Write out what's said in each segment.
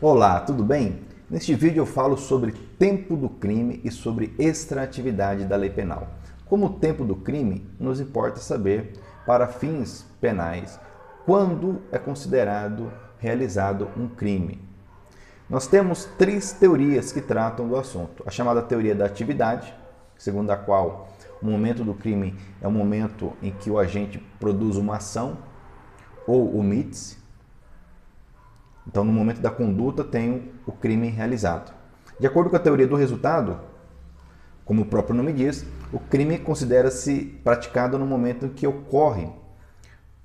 Olá, tudo bem? Neste vídeo eu falo sobre tempo do crime e sobre extratividade da lei penal. Como tempo do crime, nos importa saber, para fins penais, quando é considerado realizado um crime. Nós temos três teorias que tratam do assunto. A chamada teoria da atividade, segundo a qual o momento do crime é o momento em que o agente produz uma ação ou omite-se. Então, no momento da conduta, tem o crime realizado. De acordo com a teoria do resultado, como o próprio nome diz, o crime considera-se praticado no momento em que ocorre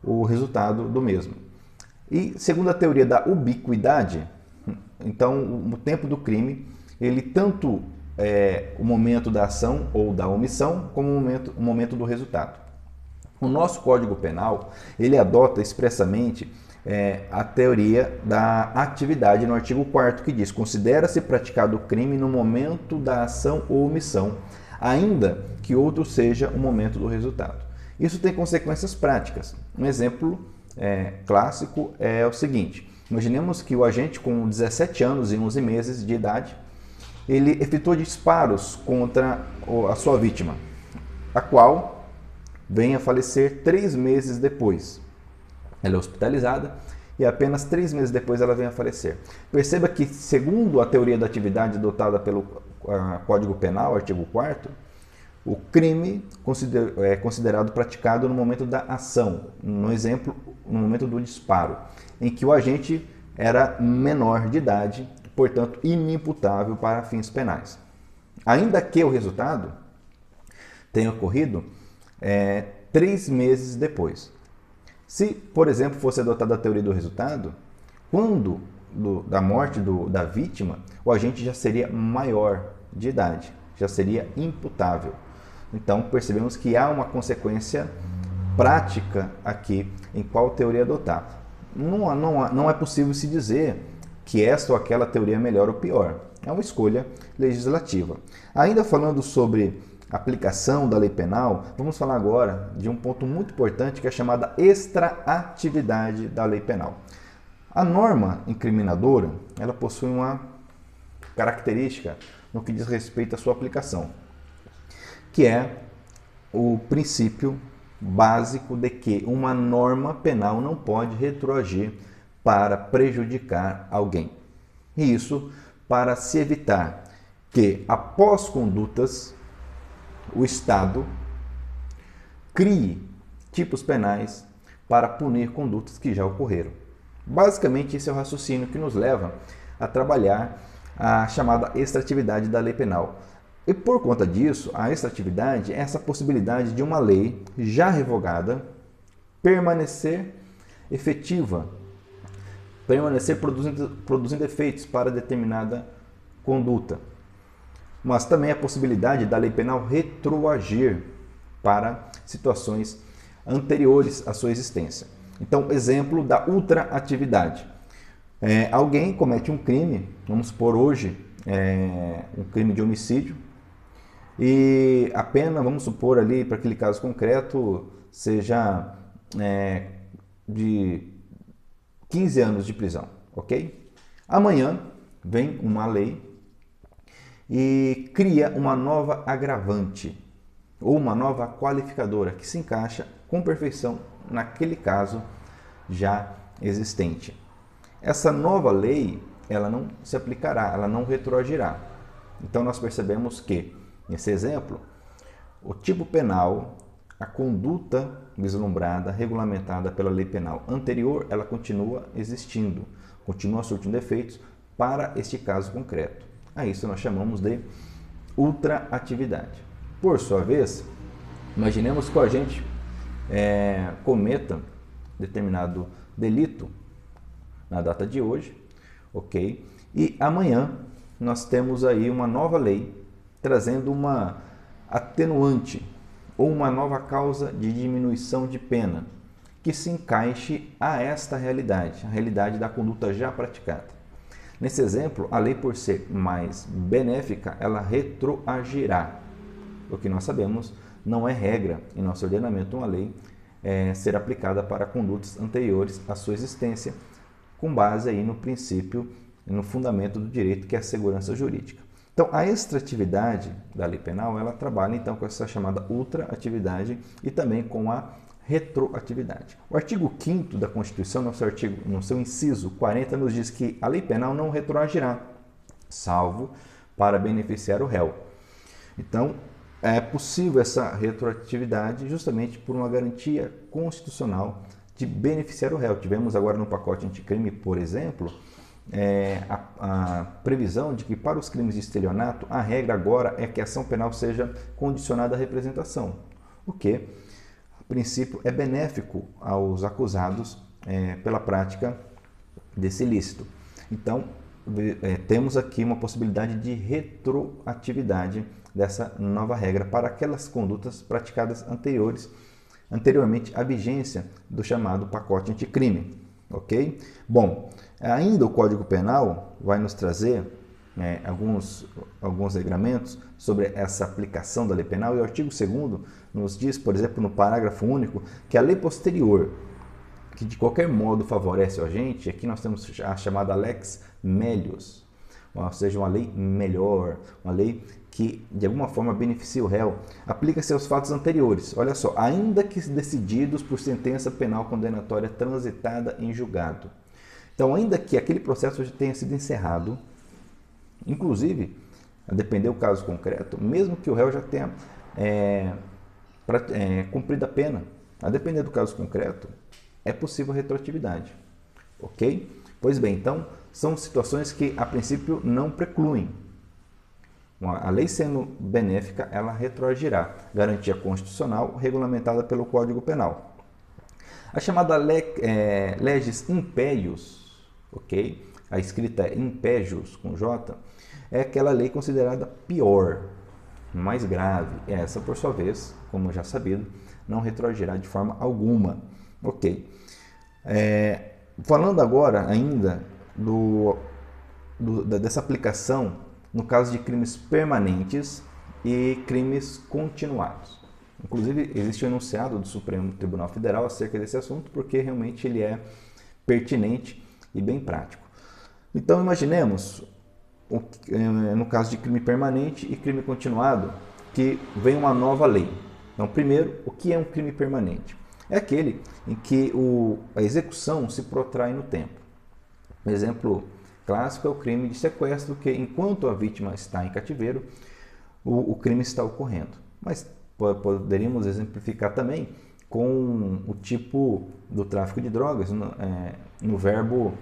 o resultado do mesmo. E segundo a teoria da ubiquidade, então o tempo do crime, ele tanto é o momento da ação ou da omissão, como o momento, o momento do resultado. O nosso Código Penal, ele adota expressamente é, a teoria da atividade no artigo 4 que diz: considera-se praticado o crime no momento da ação ou omissão, ainda que outro seja o momento do resultado. Isso tem consequências práticas. Um exemplo é, clássico é o seguinte: imaginemos que o agente com 17 anos e 11 meses de idade ele efetuou disparos contra a sua vítima, a qual vem a falecer três meses depois. Ela é hospitalizada e apenas três meses depois ela vem a falecer. Perceba que, segundo a teoria da atividade adotada pelo Código Penal, artigo 4 o crime é considerado praticado no momento da ação, no exemplo, no momento do disparo, em que o agente era menor de idade, portanto inimputável para fins penais. Ainda que o resultado tenha ocorrido é, três meses depois. Se, por exemplo, fosse adotada a teoria do resultado, quando do, da morte do, da vítima, o agente já seria maior de idade, já seria imputável. Então, percebemos que há uma consequência prática aqui em qual teoria adotar. Não, não, não é possível se dizer que esta ou aquela teoria é melhor ou pior. É uma escolha legislativa. Ainda falando sobre aplicação da lei penal, vamos falar agora de um ponto muito importante que é chamada extraatividade da lei penal. A norma incriminadora, ela possui uma característica no que diz respeito à sua aplicação, que é o princípio básico de que uma norma penal não pode retroagir para prejudicar alguém. E isso para se evitar que, após condutas o Estado crie tipos penais para punir condutas que já ocorreram. Basicamente, esse é o raciocínio que nos leva a trabalhar a chamada extratividade da lei penal. E por conta disso, a extratividade é essa possibilidade de uma lei já revogada permanecer efetiva, permanecer produzindo, produzindo efeitos para determinada conduta mas também a possibilidade da lei penal retroagir para situações anteriores à sua existência. Então, exemplo da ultraatividade. É, alguém comete um crime, vamos supor hoje, é, um crime de homicídio, e a pena, vamos supor ali, para aquele caso concreto, seja é, de 15 anos de prisão, ok? Amanhã vem uma lei e cria uma nova agravante ou uma nova qualificadora que se encaixa com perfeição naquele caso já existente. Essa nova lei, ela não se aplicará, ela não retroagirá. Então nós percebemos que, nesse exemplo, o tipo penal, a conduta vislumbrada, regulamentada pela lei penal anterior, ela continua existindo, continua surtindo efeitos para este caso concreto. A isso nós chamamos de ultraatividade. Por sua vez, imaginemos que o agente é, cometa determinado delito na data de hoje, ok? E amanhã nós temos aí uma nova lei trazendo uma atenuante ou uma nova causa de diminuição de pena que se encaixe a esta realidade, a realidade da conduta já praticada. Nesse exemplo, a lei, por ser mais benéfica, ela retroagirá. O que nós sabemos não é regra em nosso ordenamento uma lei é, ser aplicada para condutas anteriores à sua existência, com base aí no princípio no fundamento do direito, que é a segurança jurídica. Então, a extratividade da lei penal, ela trabalha então com essa chamada ultraatividade e também com a retroatividade. O artigo 5 da Constituição, no seu, artigo, no seu inciso 40, nos diz que a lei penal não retroagirá, salvo para beneficiar o réu. Então, é possível essa retroatividade justamente por uma garantia constitucional de beneficiar o réu. Tivemos agora no pacote anticrime, por exemplo, é, a, a, previsão de que para os crimes de estelionato a regra agora é que a ação penal seja condicionada à representação, o que, princípio, é benéfico aos acusados é, pela prática desse ilícito. Então, é, temos aqui uma possibilidade de retroatividade dessa nova regra para aquelas condutas praticadas anteriores, anteriormente à vigência do chamado pacote anticrime. Ok? Bom, ainda o Código Penal vai nos trazer né, alguns, alguns regramentos sobre essa aplicação da lei penal, e o artigo 2 nos diz, por exemplo, no parágrafo único, que a lei posterior, que de qualquer modo favorece o agente, aqui nós temos a chamada lex melius, ou seja, uma lei melhor, uma lei que de alguma forma beneficia o réu, aplica-se aos fatos anteriores. Olha só, ainda que decididos por sentença penal condenatória transitada em julgado. Então, ainda que aquele processo já tenha sido encerrado, inclusive, a depender do caso concreto, mesmo que o réu já tenha é, pra, é, cumprido a pena, a depender do caso concreto, é possível retroatividade. Ok? Pois bem, então, são situações que a princípio não precluem a lei sendo benéfica, ela retroagirá. Garantia constitucional regulamentada pelo Código Penal. A chamada le, é, legis impérios, ok? A escrita é impégios com J, é aquela lei considerada pior, mais grave. Essa, por sua vez, como já sabido, não retroagirá de forma alguma. Ok. É, falando agora ainda do, do, dessa aplicação no caso de crimes permanentes e crimes continuados. Inclusive, existe um enunciado do Supremo Tribunal Federal acerca desse assunto, porque realmente ele é pertinente e bem prático. Então, imaginemos, no caso de crime permanente e crime continuado, que vem uma nova lei. Então, primeiro, o que é um crime permanente? É aquele em que o, a execução se protrai no tempo. Um exemplo clássico é o crime de sequestro, que enquanto a vítima está em cativeiro, o, o crime está ocorrendo. Mas poderíamos exemplificar também com o tipo do tráfico de drogas, no, é, no verbo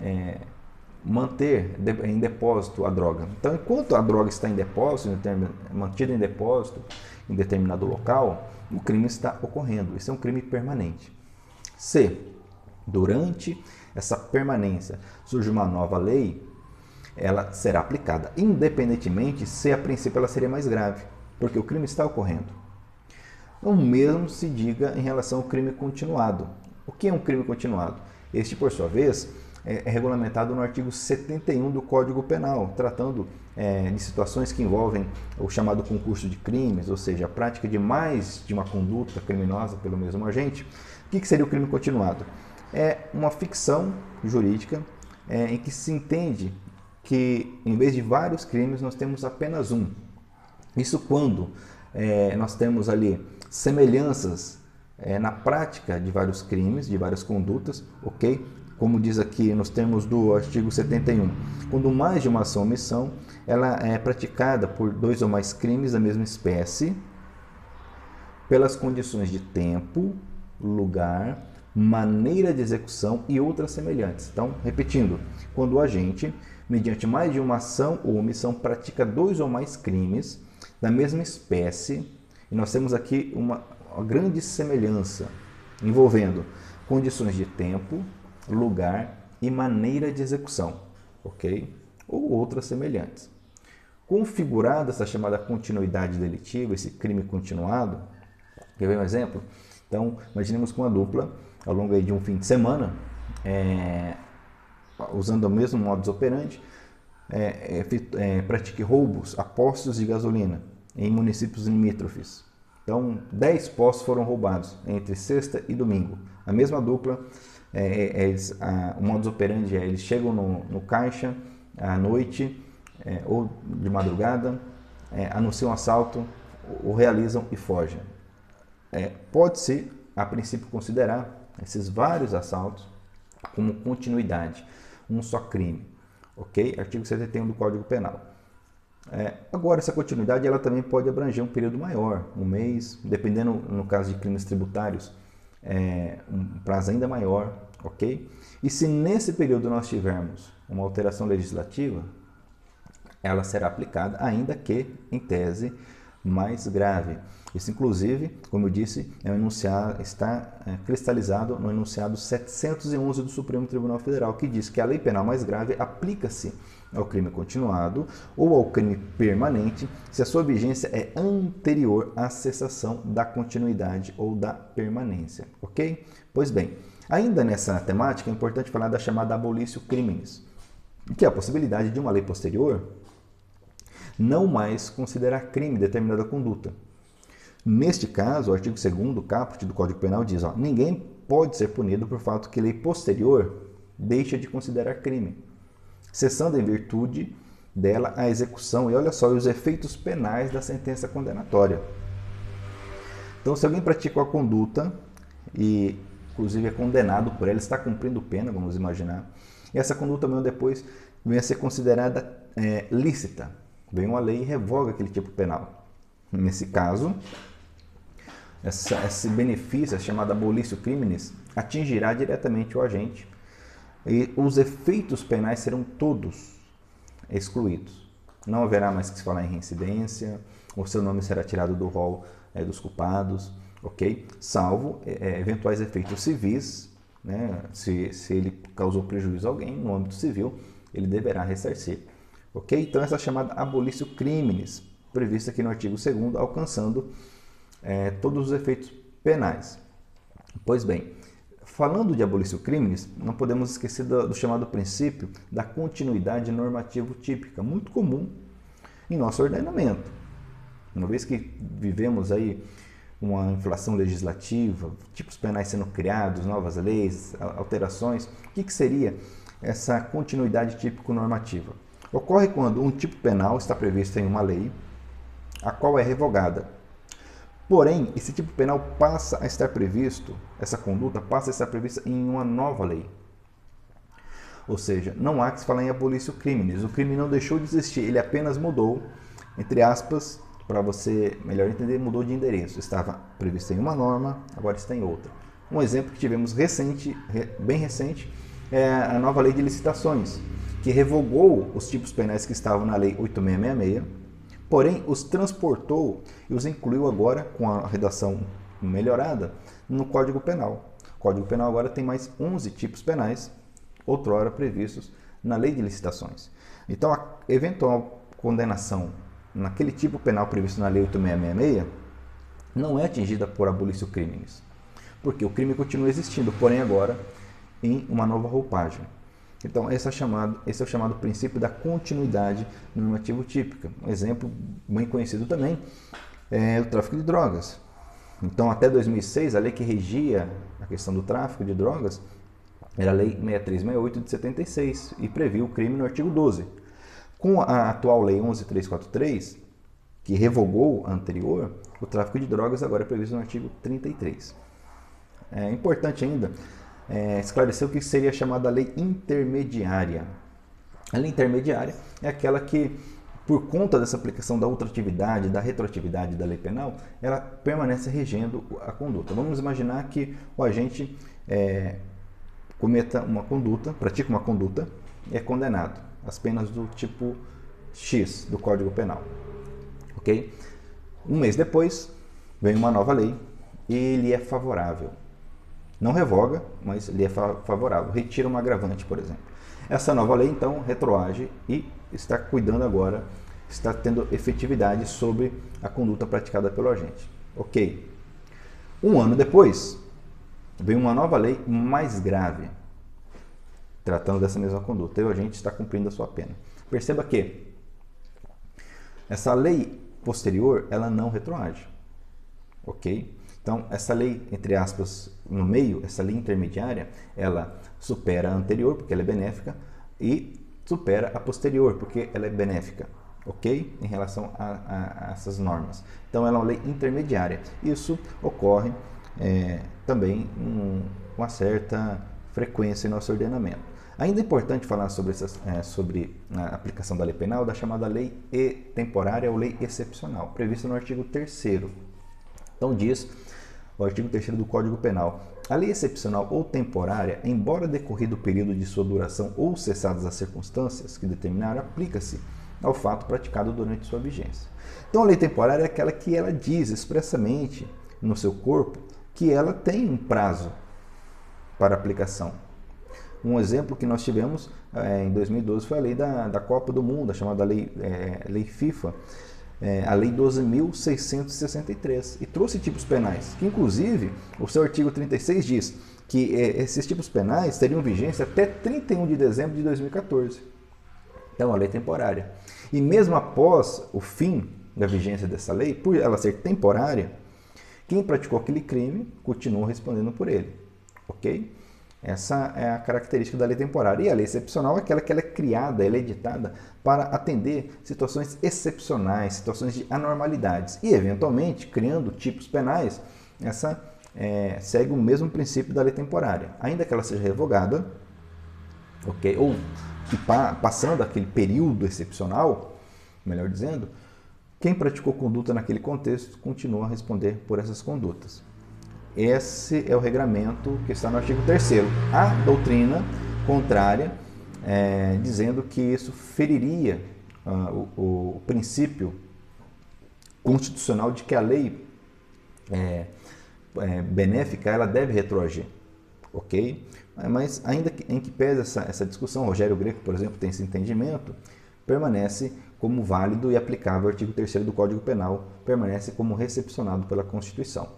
é, manter em depósito a droga. Então, enquanto a droga está em depósito, mantida em depósito em determinado local, o crime está ocorrendo. Isso é um crime permanente. Se, durante essa permanência, surge uma nova lei, ela será aplicada, independentemente se a princípio ela seria mais grave, porque o crime está ocorrendo. O mesmo se diga em relação ao crime continuado. O que é um crime continuado? Este, por sua vez, é, é regulamentado no artigo 71 do Código Penal, tratando é, de situações que envolvem o chamado concurso de crimes, ou seja, a prática de mais de uma conduta criminosa pelo mesmo agente. O que, que seria o crime continuado? é uma ficção jurídica é, em que se entende que em vez de vários crimes nós temos apenas um. Isso quando é, nós temos ali semelhanças é, na prática de vários crimes, de várias condutas, ok? Como diz aqui nos termos do artigo 71, quando mais de uma ação ou omissão ela é praticada por dois ou mais crimes da mesma espécie, pelas condições de tempo, lugar, maneira de execução e outras semelhantes. Então, repetindo, quando o agente, mediante mais de uma ação ou omissão, pratica dois ou mais crimes da mesma espécie, e nós temos aqui uma, uma grande semelhança envolvendo condições de tempo, lugar e maneira de execução, ok? Ou outras semelhantes. Configurada essa chamada continuidade delitiva, esse crime continuado, quer ver um exemplo? Então, imaginemos com uma dupla ao longo de um fim de semana, é, usando o mesmo modus operandi, é, é, é, pratique roubos a postos de gasolina em municípios limítrofes. Então, 10 postos foram roubados entre sexta e domingo. A mesma dupla é, é, eles, a, o modus operandi é eles chegam no, no caixa à noite é, ou de madrugada, é, anunciam um assalto, o realizam e fogem. É, Pode-se, a princípio, considerar esses vários assaltos como continuidade, um só crime. Ok? Artigo 71 do Código Penal. É, agora, essa continuidade ela também pode abranger um período maior, um mês, dependendo, no caso de crimes tributários, é, um prazo ainda maior, ok? E se nesse período nós tivermos uma alteração legislativa, ela será aplicada, ainda que, em tese, mais grave. Isso, inclusive, como eu disse, é um está é, cristalizado no enunciado 711 do Supremo Tribunal Federal, que diz que a lei penal mais grave aplica-se ao crime continuado ou ao crime permanente se a sua vigência é anterior à cessação da continuidade ou da permanência, ok? Pois bem, ainda nessa temática é importante falar da chamada abolício criminis, que é a possibilidade de uma lei posterior não mais considerar crime determinada conduta. Neste caso, o artigo 2 caput do Código Penal diz: ó, ninguém pode ser punido por fato que lei posterior deixa de considerar crime, cessando em virtude dela a execução e olha só os efeitos penais da sentença condenatória. Então, se alguém pratica a conduta e, inclusive, é condenado por ela, está cumprindo pena, vamos imaginar, e essa conduta mesmo depois vem a ser considerada é, lícita, Vem uma lei e revoga aquele tipo penal. Nesse caso, essa, esse benefício, chamado abolício criminis, atingirá diretamente o agente e os efeitos penais serão todos excluídos. Não haverá mais que se falar em reincidência, o seu nome será tirado do rol é, dos culpados, ok? Salvo é, eventuais efeitos civis, né? se, se ele causou prejuízo a alguém no âmbito civil, ele deverá ressarcir. Ok? Então, essa é chamada abolício criminis, prevista aqui no artigo 2 alcançando é, todos os efeitos penais. Pois bem, falando de abolício criminis, não podemos esquecer do, do chamado princípio da continuidade normativo típica, muito comum em nosso ordenamento. Uma vez que vivemos aí uma inflação legislativa, tipos penais sendo criados, novas leis, alterações, o que, que seria essa continuidade típico-normativa? Ocorre quando um tipo penal está previsto em uma lei, a qual é revogada. Porém, esse tipo penal passa a estar previsto, essa conduta passa a estar prevista em uma nova lei. Ou seja, não há que se falar em abolício crimes. O crime não deixou de existir, ele apenas mudou, entre aspas, para você melhor entender, mudou de endereço. Estava previsto em uma norma, agora está em outra. Um exemplo que tivemos recente, bem recente, é a nova lei de licitações que revogou os tipos penais que estavam na Lei 8666, porém os transportou e os incluiu agora, com a redação melhorada, no Código Penal. O Código Penal agora tem mais 11 tipos penais, outrora previstos na Lei de Licitações. Então, a eventual condenação naquele tipo penal previsto na Lei 8666 não é atingida por abolício crimes, porque o crime continua existindo, porém agora em uma nova roupagem. Então, esse é, chamado, esse é o chamado princípio da continuidade normativo típica. Um exemplo bem conhecido também é o tráfico de drogas. Então, até 2006, a lei que regia a questão do tráfico de drogas era a Lei 6368 de 76 e previu o crime no artigo 12. Com a atual Lei 11343, que revogou a anterior, o tráfico de drogas agora é previsto no artigo 33. É importante ainda é, esclareceu o que seria chamada lei intermediária. A lei intermediária é aquela que, por conta dessa aplicação da ultratividade, da retroatividade da lei penal, ela permanece regendo a conduta. Vamos imaginar que o agente é, cometa uma conduta, pratica uma conduta e é condenado. As penas do tipo X do Código Penal. Ok? Um mês depois, vem uma nova lei e ele é favorável. Não revoga, mas lhe é favorável. Retira um agravante, por exemplo. Essa nova lei, então, retroage e está cuidando agora, está tendo efetividade sobre a conduta praticada pelo agente. Ok. Um ano depois, vem uma nova lei mais grave, tratando dessa mesma conduta, e o agente está cumprindo a sua pena. Perceba que essa lei posterior, ela não retroage. Ok? Então, essa lei, entre aspas, no meio, essa lei intermediária, ela supera a anterior, porque ela é benéfica, e supera a posterior, porque ela é benéfica, ok? Em relação a, a, a essas normas. Então, ela é uma lei intermediária. Isso ocorre é, também com uma certa frequência em nosso ordenamento. Ainda é importante falar sobre, essas, é, sobre a aplicação da lei penal da chamada lei e temporária ou lei excepcional, prevista no artigo 3 Então diz o artigo 3 do Código Penal. A lei excepcional ou temporária, embora decorrido o período de sua duração ou cessadas as circunstâncias que determinaram, aplica-se ao fato praticado durante sua vigência. Então a lei temporária é aquela que ela diz expressamente no seu corpo que ela tem um prazo para aplicação. Um exemplo que nós tivemos é, em 2012 foi a lei da, da Copa do Mundo, a chamada lei, é, lei FIFA, é, a Lei 12.663, e trouxe tipos penais, que inclusive o seu artigo 36 diz que esses tipos penais teriam vigência até 31 de dezembro de 2014. Então, a lei temporária. E mesmo após o fim da vigência dessa lei, por ela ser temporária, quem praticou aquele crime continua respondendo por ele. Ok? Essa é a característica da lei temporária. E a lei excepcional é aquela que ela é criada, ela é editada para atender situações excepcionais, situações de anormalidades. E, eventualmente, criando tipos penais, essa é, segue o mesmo princípio da lei temporária. Ainda que ela seja revogada, ok? ou pa passando aquele período excepcional, melhor dizendo, quem praticou conduta naquele contexto continua a responder por essas condutas. Esse é o regramento que está no artigo 3 A doutrina contrária, é, dizendo que isso feriria uh, o, o, princípio constitucional de que a lei é, é, benéfica ela deve retroagir, ok? Mas ainda que, em que pese essa, essa discussão, Rogério Greco, por exemplo, tem esse entendimento, permanece como válido e aplicável o artigo 3 do Código Penal, permanece como recepcionado pela Constituição.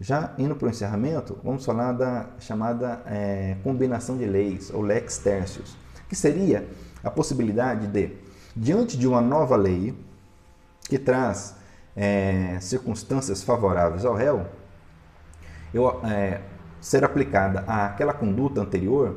Já indo para o encerramento, vamos falar da chamada é, combinação de leis, ou lex tertius, que seria a possibilidade de, diante de uma nova lei que traz é, circunstâncias favoráveis ao réu, eu, é, ser aplicada àquela conduta anterior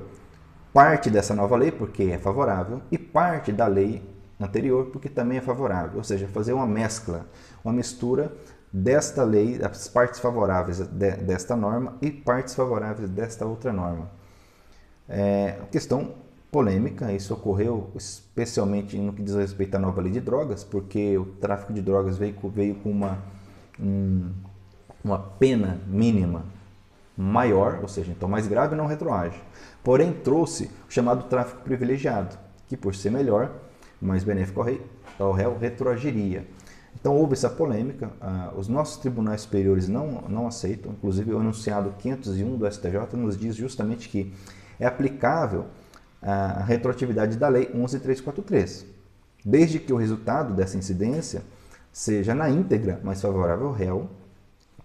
parte dessa nova lei, porque é favorável, e parte da lei anterior, porque também é favorável. Ou seja, fazer uma mescla, uma mistura desta lei, as partes favoráveis de, desta norma e partes favoráveis desta outra norma. É questão polêmica, isso ocorreu especialmente no que diz respeito à nova lei de drogas, porque o tráfico de drogas veio, veio com uma, um, uma pena mínima maior, ou seja, então mais grave não retroage. Porém, trouxe o chamado tráfico privilegiado, que por ser melhor, mais benéfico ao, rei, ao réu, retroagiria. Então houve essa polêmica, ah, os nossos tribunais superiores não, não aceitam, inclusive o enunciado 501 do STJ nos diz justamente que é aplicável a retroatividade da Lei 11343, desde que o resultado dessa incidência seja na íntegra mais favorável ao réu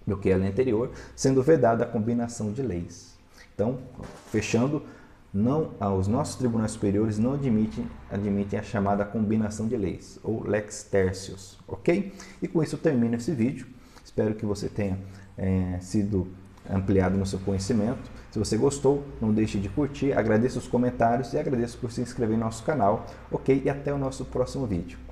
do que a lei anterior, sendo vedada a combinação de leis. Então, fechando, não, os nossos tribunais superiores não admitem, admitem a chamada combinação de leis, ou lex tertius, ok? E com isso eu termino esse vídeo. Espero que você tenha é, sido ampliado no seu conhecimento. Se você gostou, não deixe de curtir, agradeço os comentários e agradeço por se inscrever no nosso canal, ok? E até o nosso próximo vídeo.